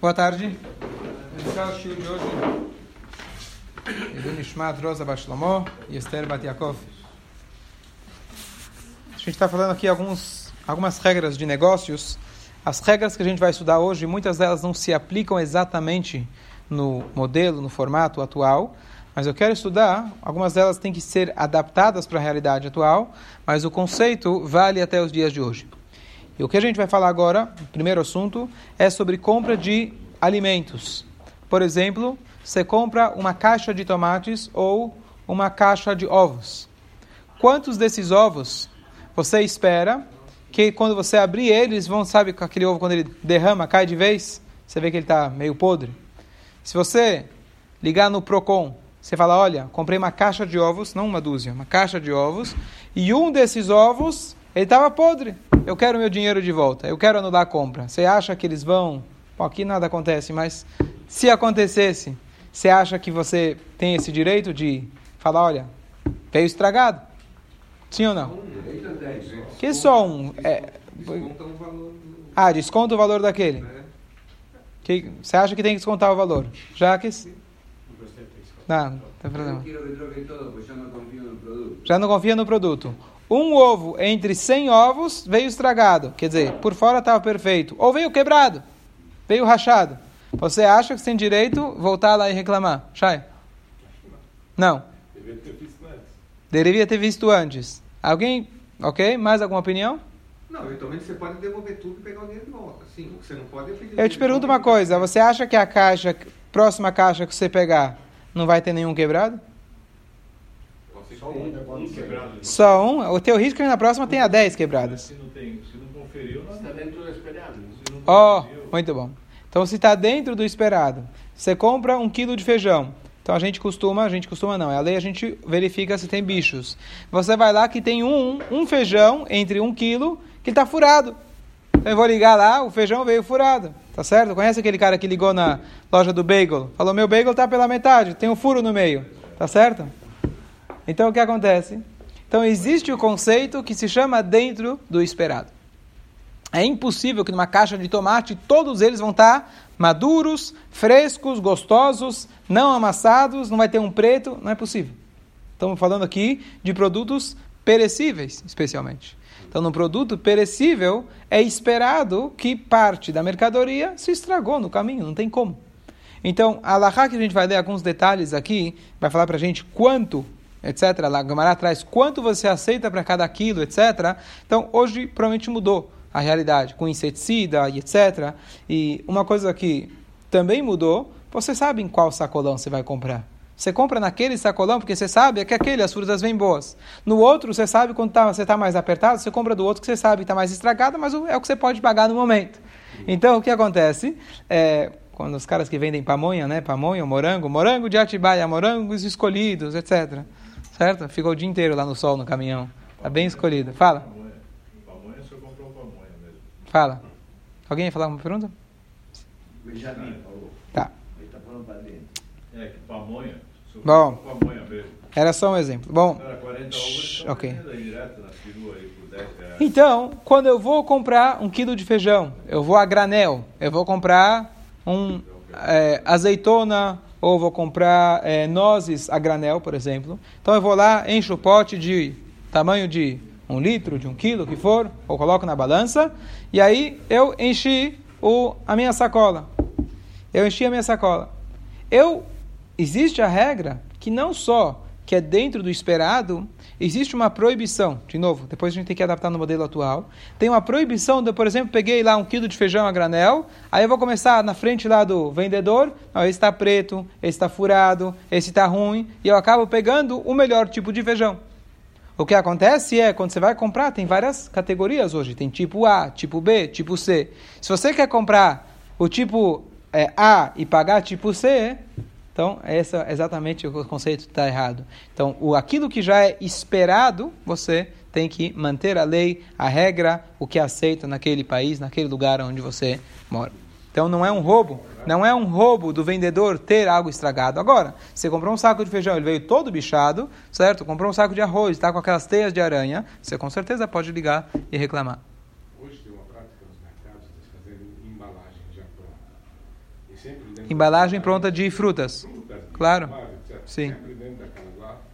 Boa tarde. Nishmat Rosa. A gente está falando aqui alguns, algumas regras de negócios. As regras que a gente vai estudar hoje, muitas delas não se aplicam exatamente no modelo, no formato atual, mas eu quero estudar, algumas delas têm que ser adaptadas para a realidade atual, mas o conceito vale até os dias de hoje. E o que a gente vai falar agora, o primeiro assunto, é sobre compra de alimentos. Por exemplo, você compra uma caixa de tomates ou uma caixa de ovos. Quantos desses ovos você espera que quando você abrir eles, vão, sabe, com aquele ovo quando ele derrama, cai de vez, você vê que ele está meio podre? Se você ligar no Procon, você fala, olha, comprei uma caixa de ovos, não uma dúzia, uma caixa de ovos, e um desses ovos, ele estava podre eu quero meu dinheiro de volta, eu quero anular a compra. Você acha que eles vão. Bom, aqui nada acontece, mas se acontecesse, você acha que você tem esse direito de falar: olha, veio estragado? Sim ou não? Que só um. É... Ah, desconta o valor daquele. Que, você acha que tem que descontar o valor? Já que. Não, não tem problema. Já não confia no produto um ovo entre 100 ovos veio estragado. Quer dizer, por fora estava perfeito. Ou veio quebrado, veio rachado. Você acha que você tem direito voltar lá e reclamar? Shai? Não. Deveria ter visto antes. Deveria ter visto antes. Alguém? Ok? Mais alguma opinião? Não, eventualmente você pode devolver tudo e pegar o dinheiro de volta. Sim, o que você não pode é pedir. Eu te pergunto uma coisa: você acha que a caixa, próxima caixa que você pegar, não vai ter nenhum quebrado? Só um, um quebrado. Só um? O teu risco é que na próxima tenha 10 quebradas. Se não, tem, se não conferiu, não... está dentro do esperado. Ó, oh, muito bom. Então, se está dentro do esperado, você compra um quilo de feijão. Então, a gente costuma, a gente costuma não, é a lei, a gente verifica se tem bichos. Você vai lá que tem um, um feijão entre um quilo que está furado. Então, eu vou ligar lá, o feijão veio furado. Tá certo? Conhece aquele cara que ligou na loja do bagel? Falou, meu bagel está pela metade, tem um furo no meio. Tá certo? Então o que acontece? Então existe o conceito que se chama dentro do esperado. É impossível que numa caixa de tomate todos eles vão estar maduros, frescos, gostosos, não amassados, não vai ter um preto, não é possível. Estamos falando aqui de produtos perecíveis, especialmente. Então, no produto perecível, é esperado que parte da mercadoria se estragou no caminho, não tem como. Então, a Allahá que a gente vai ler alguns detalhes aqui, vai falar para a gente quanto etc. Lá, Gamara traz quanto você aceita para cada quilo, etc. Então, hoje provavelmente mudou a realidade, com inseticida e etc. E uma coisa que também mudou, você sabe em qual sacolão você vai comprar. Você compra naquele sacolão porque você sabe que aquele as frutas vêm boas. No outro, você sabe quando tá, você está mais apertado, você compra do outro que você sabe que está mais estragado, mas é o que você pode pagar no momento. Então, o que acontece? É, quando os caras que vendem pamonha, né? Pamonha, morango, morango de Atibaia, morangos escolhidos, etc. Certo? Ficou o dia inteiro lá no sol, no caminhão. Tá bem escolhido. Fala. Pamonha, o senhor comprou pamonha mesmo. Fala. Alguém ia falar uma pergunta? Benjamin falou. Tá. Ele tá falando para dentro. É, que pamonha. Bom. Pamonha mesmo. Era só um exemplo. Bom. Era 40 ovos, ok. Então, quando eu vou comprar um quilo de feijão, eu vou a granel, eu vou comprar um é, azeitona, ou vou comprar é, nozes a granel, por exemplo. Então eu vou lá, encho o pote de tamanho de um litro, de um quilo, que for, ou coloco na balança, e aí eu enchi o, a minha sacola. Eu enchi a minha sacola. Eu existe a regra que não só que é dentro do esperado, existe uma proibição. De novo, depois a gente tem que adaptar no modelo atual. Tem uma proibição de, por exemplo, peguei lá um quilo de feijão a granel, aí eu vou começar na frente lá do vendedor, não, esse está preto, esse está furado, esse está ruim, e eu acabo pegando o melhor tipo de feijão. O que acontece é, quando você vai comprar, tem várias categorias hoje. Tem tipo A, tipo B, tipo C. Se você quer comprar o tipo é, A e pagar tipo C, então, esse é exatamente o conceito que está errado. Então, o, aquilo que já é esperado, você tem que manter a lei, a regra, o que é aceito naquele país, naquele lugar onde você mora. Então, não é um roubo, não é um roubo do vendedor ter algo estragado. Agora, você comprou um saco de feijão, ele veio todo bichado, certo? Comprou um saco de arroz, está com aquelas teias de aranha, você com certeza pode ligar e reclamar. Embalagem pronta de frutas. Claro. Sim.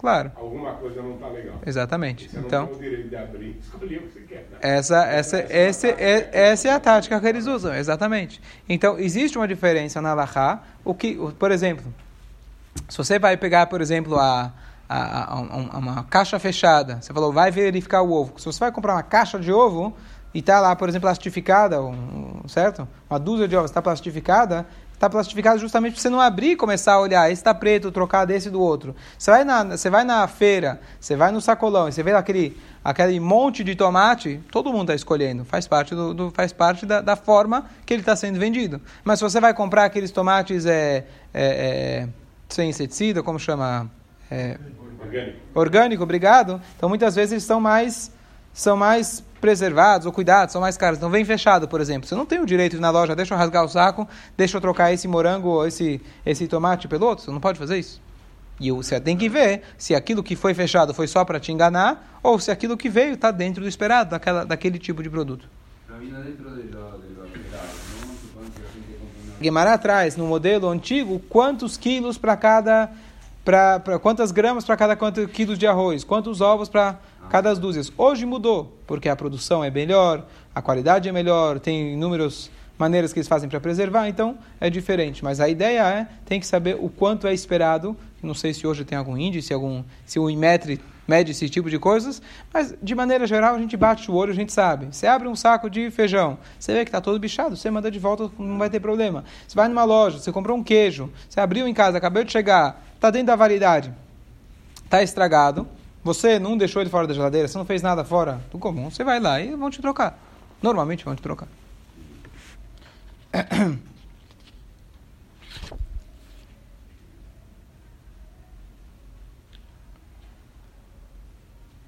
Claro. Alguma coisa não está legal. Exatamente. Você então, não tem o direito de abrir, escolher o que você quer. Essa, essa, essa, é, essa é a tática que eles usam, exatamente. Então, existe uma diferença na Lahá. O que, por exemplo, se você vai pegar, por exemplo, a, a, a, a, uma caixa fechada, você falou, vai verificar o ovo. Se você vai comprar uma caixa de ovo e está lá, por exemplo, plastificada, certo? Uma dúzia de ovos está plastificada, está plastificado justamente para você não abrir e começar a olhar, esse está preto, trocar desse do outro. Você vai na, você vai na feira, você vai no sacolão e você vê aquele, aquele monte de tomate, todo mundo está escolhendo, faz parte, do, do, faz parte da, da forma que ele está sendo vendido. Mas se você vai comprar aqueles tomates é, é, é, sem inseticida, como chama? É, orgânico. Orgânico, obrigado. Então muitas vezes eles são mais, são mais preservados ou cuidados, são mais caros. Então vem fechado, por exemplo. Você não tem o direito de ir na loja, deixa eu rasgar o saco, deixa eu trocar esse morango ou esse, esse tomate pelo outro. Você não pode fazer isso. E você tem que ver se aquilo que foi fechado foi só para te enganar ou se aquilo que veio está dentro do esperado, daquela, daquele tipo de produto. Guimarães atrás, no modelo antigo, quantos quilos para cada. Pra, pra, quantas gramas para cada quantos quilos de arroz? Quantos ovos para cada dúzias. Hoje mudou, porque a produção é melhor, a qualidade é melhor, tem inúmeras maneiras que eles fazem para preservar, então é diferente. Mas a ideia é, tem que saber o quanto é esperado, não sei se hoje tem algum índice, algum, se o Imetri mede esse tipo de coisas, mas de maneira geral a gente bate o olho, a gente sabe. Você abre um saco de feijão, você vê que está todo bichado, você manda de volta, não vai ter problema. Você vai numa loja, você comprou um queijo, você abriu em casa, acabou de chegar, está dentro da validade, está estragado, você não deixou ele fora da geladeira, você não fez nada fora do comum, você vai lá e vão te trocar. Normalmente vão te trocar.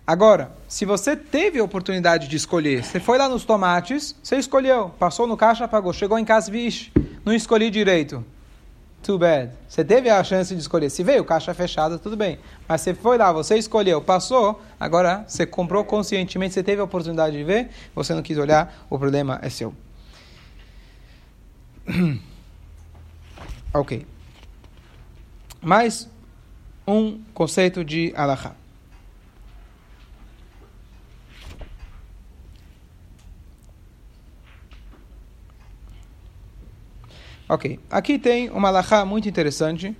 Agora, se você teve a oportunidade de escolher, você foi lá nos tomates, você escolheu, passou no caixa, pagou, chegou em casa, vixe, não escolhi direito. Too bad. Você teve a chance de escolher. Se veio caixa fechada, tudo bem. Mas você foi lá, você escolheu, passou, agora você comprou conscientemente, você teve a oportunidade de ver, você não quis olhar, o problema é seu. ok. Mais um conceito de alahá. Ok, aqui tem uma alahá muito interessante,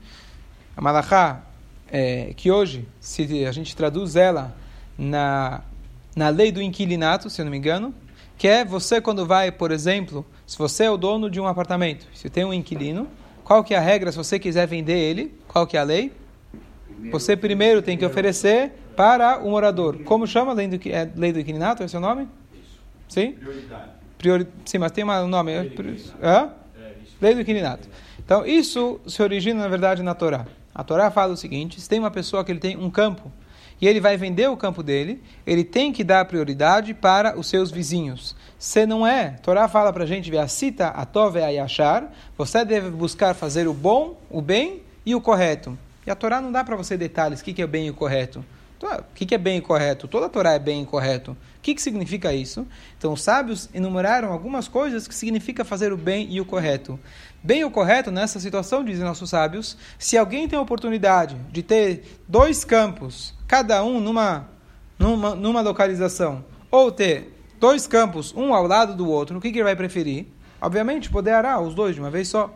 uma alahá é, que hoje, se a gente traduz ela na, na lei do inquilinato, se eu não me engano, que é você quando vai, por exemplo, se você é o dono de um apartamento, se tem um inquilino, qual que é a regra se você quiser vender ele? Qual que é a lei? Você primeiro tem que oferecer para o morador. Como chama a lei do, é, lei do inquilinato? É o seu nome? Sim? Prioridade. Priori, sim, mas tem um nome. Hã? Lei do inquilinato. Então, isso se origina, na verdade, na Torá. A Torá fala o seguinte: se tem uma pessoa que ele tem um campo e ele vai vender o campo dele, ele tem que dar prioridade para os seus vizinhos. Se não é, a Torá fala para a gente, cita a tove a yachar, você deve buscar fazer o bom, o bem e o correto. E a Torá não dá para você detalhes o que é bem e o correto. Então, o que é bem e correto? Toda a Torá é bem e correto. O que, que significa isso? Então, os sábios enumeraram algumas coisas que significa fazer o bem e o correto. Bem e o correto nessa situação, dizem nossos sábios, se alguém tem a oportunidade de ter dois campos, cada um numa, numa, numa localização, ou ter dois campos, um ao lado do outro, o que, que ele vai preferir? Obviamente, poder arar os dois de uma vez só.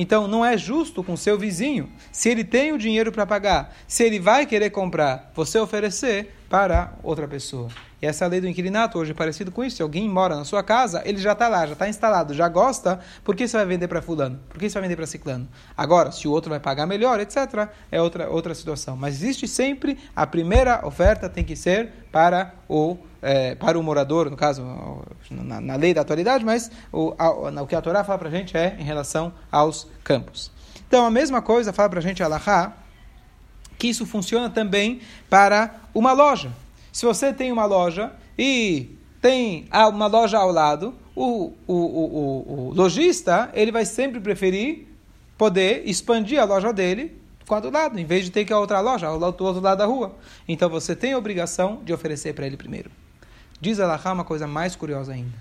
Então, não é justo com seu vizinho, se ele tem o dinheiro para pagar, se ele vai querer comprar, você oferecer para outra pessoa. E essa lei do inquilinato hoje é parecido com isso. Se alguém mora na sua casa, ele já está lá, já está instalado, já gosta, por que você vai vender para fulano? Por que você vai vender para ciclano? Agora, se o outro vai pagar melhor, etc., é outra, outra situação. Mas existe sempre, a primeira oferta tem que ser para o é, para o morador, no caso, na, na lei da atualidade, mas o, a, o que a Torá fala para a gente é em relação aos campos. Então, a mesma coisa fala para a gente, Allahá, que isso funciona também para uma loja. Se você tem uma loja e tem uma loja ao lado, o, o, o, o, lojista ele vai sempre preferir poder expandir a loja dele com do lado, em vez de ter que a outra loja, ao outro lado da rua. Então você tem a obrigação de oferecer para ele primeiro. Diz Alahá uma coisa mais curiosa ainda.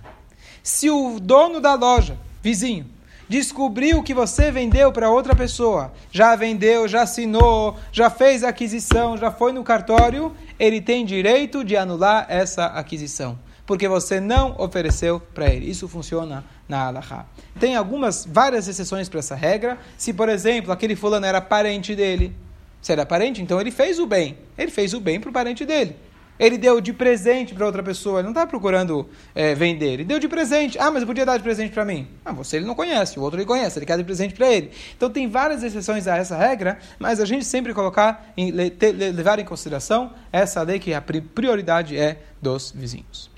Se o dono da loja, vizinho, descobriu que você vendeu para outra pessoa, já vendeu, já assinou, já fez aquisição, já foi no cartório, ele tem direito de anular essa aquisição, porque você não ofereceu para ele. Isso funciona na Alaha. Tem algumas, várias exceções para essa regra. Se, por exemplo, aquele fulano era parente dele, se era parente, então ele fez o bem. Ele fez o bem para o parente dele. Ele deu de presente para outra pessoa, ele não está procurando é, vender, ele deu de presente. Ah, mas eu podia dar de presente para mim. Ah, você ele não conhece, o outro ele conhece, ele quer de presente para ele. Então tem várias exceções a essa regra, mas a gente sempre colocar, em, levar em consideração essa lei que a prioridade é dos vizinhos.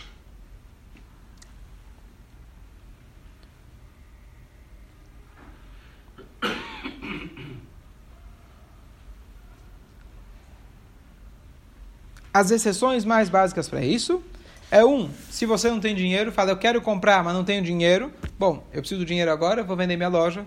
As exceções mais básicas para isso é um, se você não tem dinheiro, fala eu quero comprar, mas não tenho dinheiro. Bom, eu preciso de dinheiro agora, vou vender minha loja.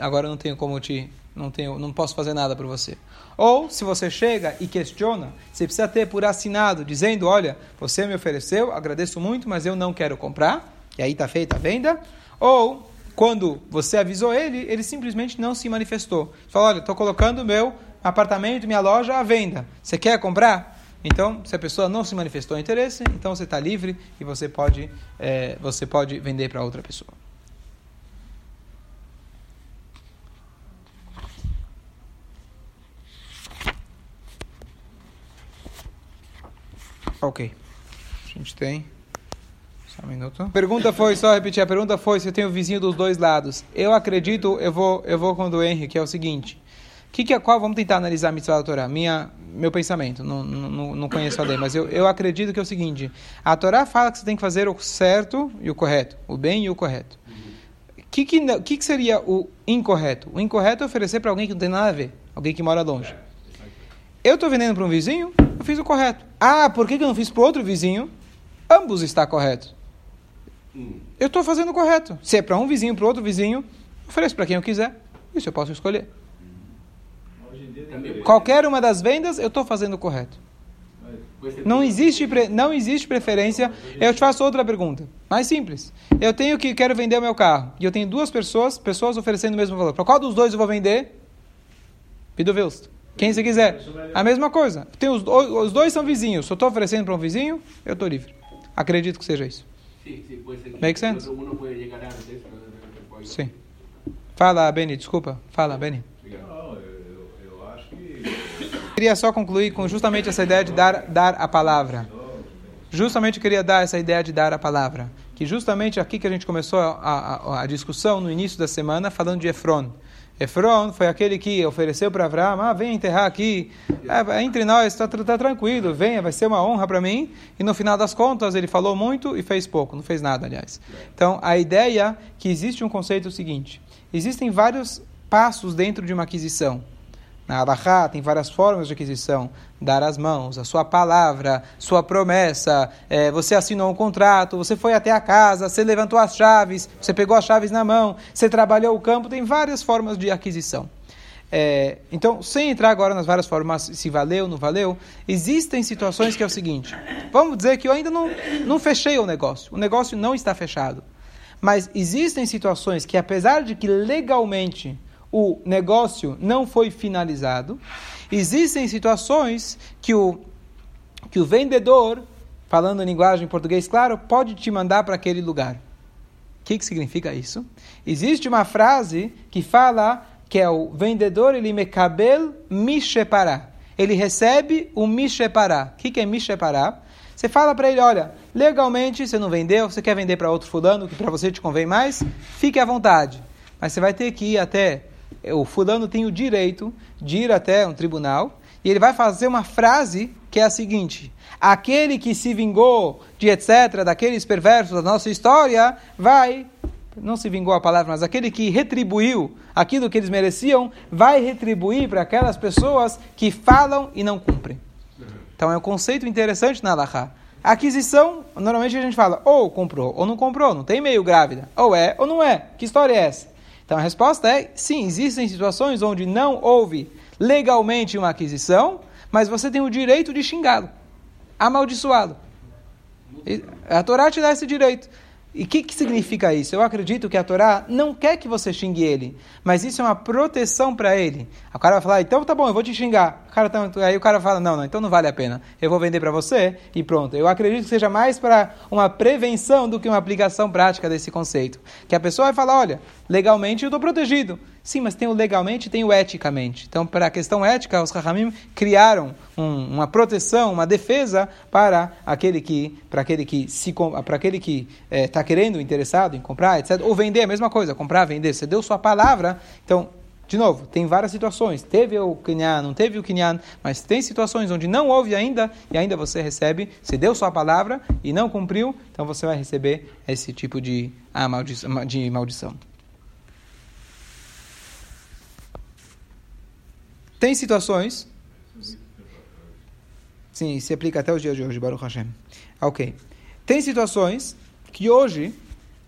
Agora não tenho como te, não tenho, não posso fazer nada para você. Ou se você chega e questiona, você precisa ter por assinado dizendo, olha, você me ofereceu, agradeço muito, mas eu não quero comprar. E aí está feita a venda. Ou quando você avisou ele, ele simplesmente não se manifestou. Fala, olha, estou colocando meu apartamento, minha loja à venda. Você quer comprar? Então, se a pessoa não se manifestou interesse, então você está livre e você pode, é, você pode vender para outra pessoa. Ok. A gente tem. Só um minuto. A pergunta foi, só repetir, a pergunta foi se eu tenho vizinho dos dois lados. Eu acredito, eu vou, eu vou com o Henrique, que é o seguinte que, que é qual? Vamos tentar analisar a mitzvah da Torá. Minha, meu pensamento, não, não, não conheço a lei, mas eu, eu acredito que é o seguinte: a Torá fala que você tem que fazer o certo e o correto, o bem e o correto. O que, que, que, que seria o incorreto? O incorreto é oferecer para alguém que não tem nada a ver, alguém que mora longe. Eu estou vendendo para um vizinho, eu fiz o correto. Ah, por que, que eu não fiz para outro vizinho? Ambos está correto. Eu estou fazendo o correto. Se é para um vizinho, para outro vizinho, ofereço para quem eu quiser. Isso eu posso escolher. Qualquer uma das vendas, eu estou fazendo correto. Não existe, não existe preferência. Eu te faço outra pergunta, mais simples. Eu tenho que quero vender o meu carro e eu tenho duas pessoas, pessoas oferecendo o mesmo valor. Para qual dos dois eu vou vender? Pido Wilst. Quem você quiser. A mesma coisa. Tem os, os dois são vizinhos. Se eu estou oferecendo para um vizinho, eu estou livre. Acredito que seja isso. Make sense? Sim. Fala, Beni. Desculpa. Fala, Beni queria só concluir com justamente essa ideia de dar, dar a palavra. Justamente queria dar essa ideia de dar a palavra. Que justamente aqui que a gente começou a, a, a discussão no início da semana, falando de Efron. Efron foi aquele que ofereceu para Abraão, ah, vem enterrar aqui, é, entre nós, está tá tranquilo, venha, vai ser uma honra para mim. E no final das contas, ele falou muito e fez pouco, não fez nada, aliás. Então, a ideia é que existe um conceito seguinte: existem vários passos dentro de uma aquisição. Na Alahá tem várias formas de aquisição. Dar as mãos, a sua palavra, sua promessa, é, você assinou um contrato, você foi até a casa, você levantou as chaves, você pegou as chaves na mão, você trabalhou o campo, tem várias formas de aquisição. É, então, sem entrar agora nas várias formas, se valeu, não valeu, existem situações que é o seguinte: vamos dizer que eu ainda não, não fechei o negócio, o negócio não está fechado. Mas existem situações que, apesar de que legalmente o negócio não foi finalizado, existem situações que o, que o vendedor, falando em linguagem português claro, pode te mandar para aquele lugar. O que, que significa isso? Existe uma frase que fala que é o vendedor, ele me cabel mishepará. Ele recebe o mishepará. O que, que é mishepará? Você fala para ele, olha, legalmente você não vendeu, você quer vender para outro fulano, que para você te convém mais, fique à vontade. Mas você vai ter que ir até o fulano tem o direito de ir até um tribunal e ele vai fazer uma frase que é a seguinte: aquele que se vingou de etc, daqueles perversos da nossa história, vai, não se vingou a palavra, mas aquele que retribuiu aquilo que eles mereciam, vai retribuir para aquelas pessoas que falam e não cumprem. Então é um conceito interessante na Allahá. Aquisição, normalmente a gente fala ou comprou ou não comprou, não tem meio grávida. Ou é ou não é. Que história é essa? Então a resposta é sim, existem situações onde não houve legalmente uma aquisição, mas você tem o direito de xingá-lo, amaldiçoá-lo. A Torá te dá esse direito. E o que, que significa isso? Eu acredito que a Torá não quer que você xingue ele, mas isso é uma proteção para ele. O cara vai falar, então tá bom, eu vou te xingar. O cara tá, aí o cara fala, não, não, então não vale a pena. Eu vou vender para você e pronto. Eu acredito que seja mais para uma prevenção do que uma aplicação prática desse conceito. Que a pessoa vai falar, olha, legalmente eu estou protegido. Sim, mas tem o legalmente e tem o eticamente. Então, para a questão ética, os Rahamim criaram um, uma proteção, uma defesa para aquele que, para aquele que se, para aquele que está eh, querendo, interessado em comprar, etc. Ou vender, a mesma coisa, comprar, vender. Você deu sua palavra, então de novo, tem várias situações. Teve o Kinyan, não teve o Kinyan, mas tem situações onde não houve ainda e ainda você recebe. Se deu sua palavra e não cumpriu, então você vai receber esse tipo de, ah, maldição, de maldição. Tem situações. Sim, se aplica até os dias de hoje, Baruch Hashem. Ok. Tem situações que hoje,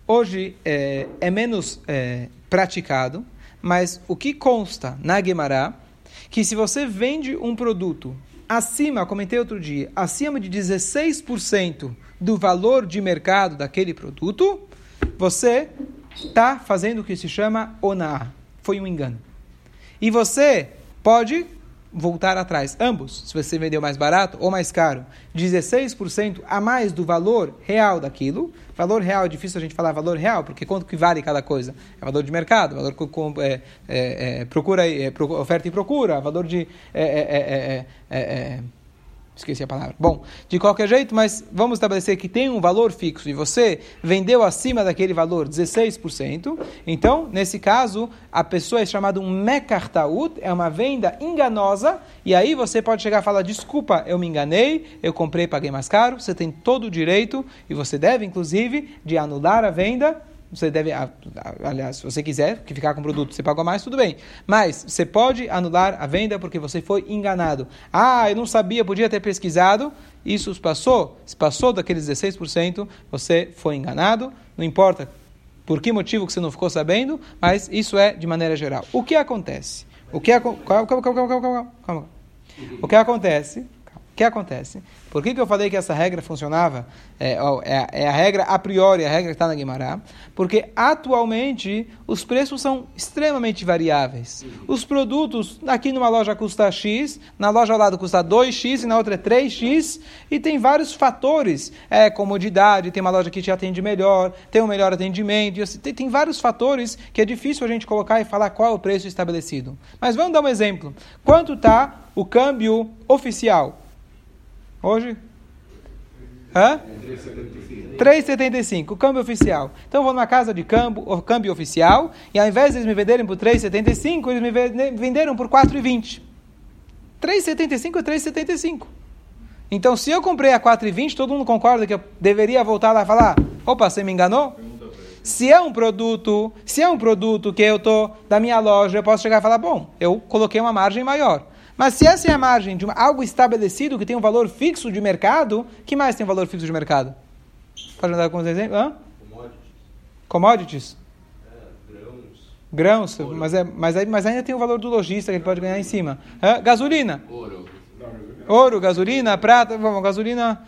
hoje é, é menos é, praticado, mas o que consta na Gemara, que se você vende um produto acima, comentei outro dia, acima de 16% do valor de mercado daquele produto, você está fazendo o que se chama oná. Foi um engano. E você pode voltar atrás. Ambos, se você vendeu mais barato ou mais caro, 16% a mais do valor real daquilo. Valor real é difícil a gente falar valor real, porque quanto que vale cada coisa? É valor de mercado, valor é, é, é, procura, é, oferta e procura, valor de é, é, Esqueci a palavra. Bom, de qualquer jeito, mas vamos estabelecer que tem um valor fixo e você vendeu acima daquele valor 16%. Então, nesse caso, a pessoa é chamada um mekartaut, é uma venda enganosa, e aí você pode chegar e falar: desculpa, eu me enganei, eu comprei, paguei mais caro. Você tem todo o direito, e você deve, inclusive, de anular a venda você deve, aliás, se você quiser que ficar com o produto, você pagou mais, tudo bem. Mas você pode anular a venda porque você foi enganado. Ah, eu não sabia, podia ter pesquisado. Isso passou, se passou daqueles 16%, você foi enganado. Não importa por que motivo que você não ficou sabendo, mas isso é de maneira geral. O que acontece? O que, calma, calma, calma, calma, calma. O que acontece o que acontece? Por que, que eu falei que essa regra funcionava? É, é, é a regra a priori, a regra que está na Guimarães? Porque atualmente os preços são extremamente variáveis. Os produtos aqui numa loja custa X, na loja ao lado custa 2X e na outra é 3X, e tem vários fatores. É comodidade, tem uma loja que te atende melhor, tem um melhor atendimento, assim, tem, tem vários fatores que é difícil a gente colocar e falar qual é o preço estabelecido. Mas vamos dar um exemplo. Quanto está o câmbio oficial? Hoje? Hã? 3,75, o câmbio oficial. Então eu vou numa casa de câmbio, câmbio oficial e ao invés de eles me venderem por 3,75, eles me venderam por 4,20. 3,75 é 3,75. Então se eu comprei a 4,20, todo mundo concorda que eu deveria voltar lá e falar: opa, você me enganou? Se é um produto, se é um produto que eu tô da minha loja, eu posso chegar e falar: bom, eu coloquei uma margem maior. Mas se essa é a margem de algo estabelecido que tem um valor fixo de mercado, que mais tem um valor fixo de mercado? Pode dar alguns exemplos? Hã? Commodities. Commodities? É, grãos. Grãos, mas, é, mas, mas ainda tem o valor do lojista que ele pode ganhar em cima. Hã? Gasolina. Ouro. Ouro, gasolina, prata, vamos, gasolina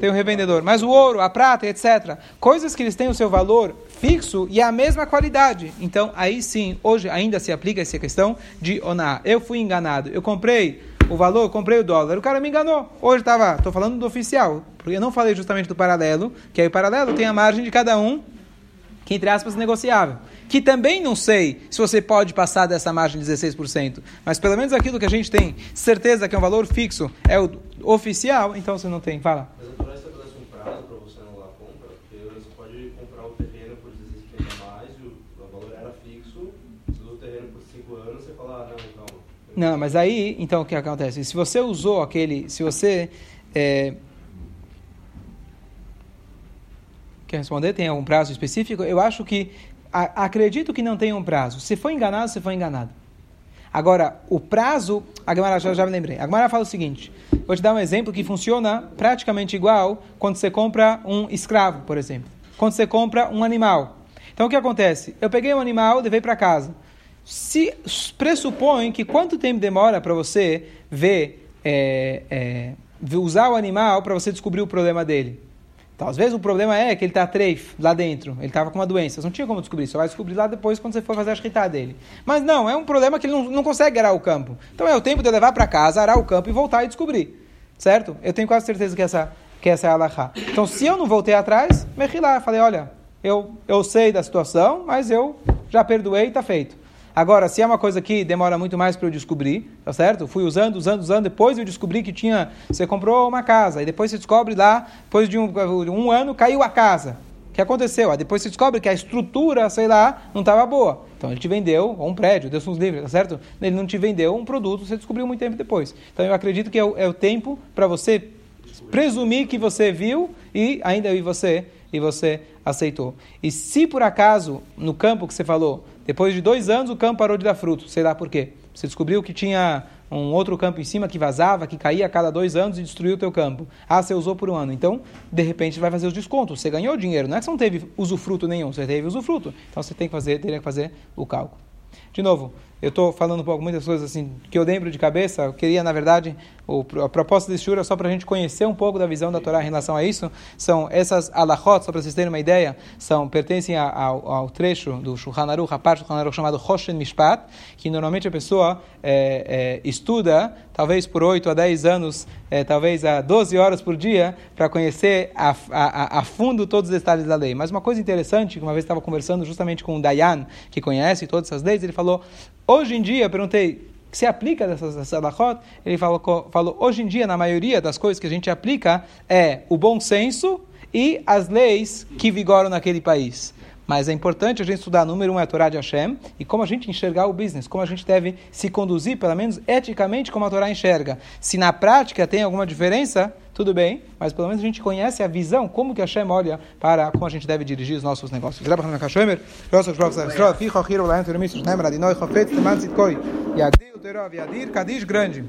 tem o revendedor. Mas o ouro, a prata, etc. Coisas que eles têm o seu valor fixo e a mesma qualidade. Então, aí sim, hoje ainda se aplica essa questão de oná. Eu fui enganado. Eu comprei o valor, comprei o dólar. O cara me enganou. Hoje estava, estou falando do oficial, porque eu não falei justamente do paralelo, que aí o paralelo tem a margem de cada um, que entre aspas negociável. Que também não sei se você pode passar dessa margem de 16%, mas pelo menos aquilo que a gente tem certeza que é um valor fixo é o oficial, então você não tem. Fala. Não, mas aí, então, o que acontece? Se você usou aquele, se você... É... Quer responder? Tem algum prazo específico? Eu acho que, a, acredito que não tem um prazo. Se foi enganado, se foi enganado. Agora, o prazo, a Gemara já, já me lembrei. A Gemara fala o seguinte: vou te dar um exemplo que funciona praticamente igual quando você compra um escravo, por exemplo. Quando você compra um animal. Então o que acontece? Eu peguei um animal, levei para casa se pressupõe que quanto tempo demora para você ver, é, é, usar o animal para você descobrir o problema dele? Então, às vezes o problema é que ele está treif lá dentro, ele estava com uma doença. Não tinha como descobrir, só vai descobrir lá depois quando você for fazer a shkita dele. Mas não, é um problema que ele não, não consegue arar o campo. Então é o tempo de levar para casa, arar o campo e voltar e descobrir. Certo? Eu tenho quase certeza que essa, que essa é a alahá. Então se eu não voltei atrás, me lá, falei, olha, eu, eu sei da situação, mas eu já perdoei e está feito. Agora, se é uma coisa que demora muito mais para eu descobrir, tá certo? Fui usando, usando, usando, depois eu descobri que tinha. Você comprou uma casa, e depois você descobre lá, depois de um, um ano, caiu a casa. O que aconteceu? Aí depois você descobre que a estrutura, sei lá, não estava boa. Então ele te vendeu um prédio, Deus nos livre, tá certo? Ele não te vendeu um produto, você descobriu muito tempo depois. Então eu acredito que é o, é o tempo para você presumir que você viu e ainda e você e você aceitou. E se por acaso no campo que você falou depois de dois anos, o campo parou de dar fruto. Sei lá por quê. Você descobriu que tinha um outro campo em cima que vazava, que caía a cada dois anos e destruiu o teu campo. Ah, você usou por um ano. Então, de repente, vai fazer os descontos. Você ganhou dinheiro. Não é que você não teve usufruto nenhum, você teve usufruto. Então, você tem que fazer, teria que fazer o cálculo. De novo, eu estou falando um pouco, muitas coisas assim que eu lembro de cabeça. Eu queria, na verdade, o, a proposta desse shura, só para a gente conhecer um pouco da visão da Torá em relação a isso, são essas alachot, só para vocês terem uma ideia, são, pertencem ao, ao trecho do Shulchan Aruch, a parte do Shulchan Aruch chamado Hoshen Mishpat, que normalmente a pessoa é, é, estuda, talvez por 8 a 10 anos, é, talvez a 12 horas por dia, para conhecer a, a, a, fundo todos os detalhes da lei. Mas uma coisa interessante, que uma vez estava conversando justamente com o Dayan, que conhece todas essas leis, ele falou, hoje em dia, perguntei, que se aplica dessas alachot, ele falou, falou, hoje em dia, na maioria das coisas que a gente aplica, é o bom senso e as leis que vigoram naquele país. Mas é importante a gente estudar, número um, é a Torá de Hashem, e como a gente enxergar o business, como a gente deve se conduzir, pelo menos eticamente, como a Torá enxerga. Se na prática tem alguma diferença, tudo bem, mas pelo menos a gente conhece a visão, como que Hashem olha para como a gente deve dirigir os nossos negócios. grande.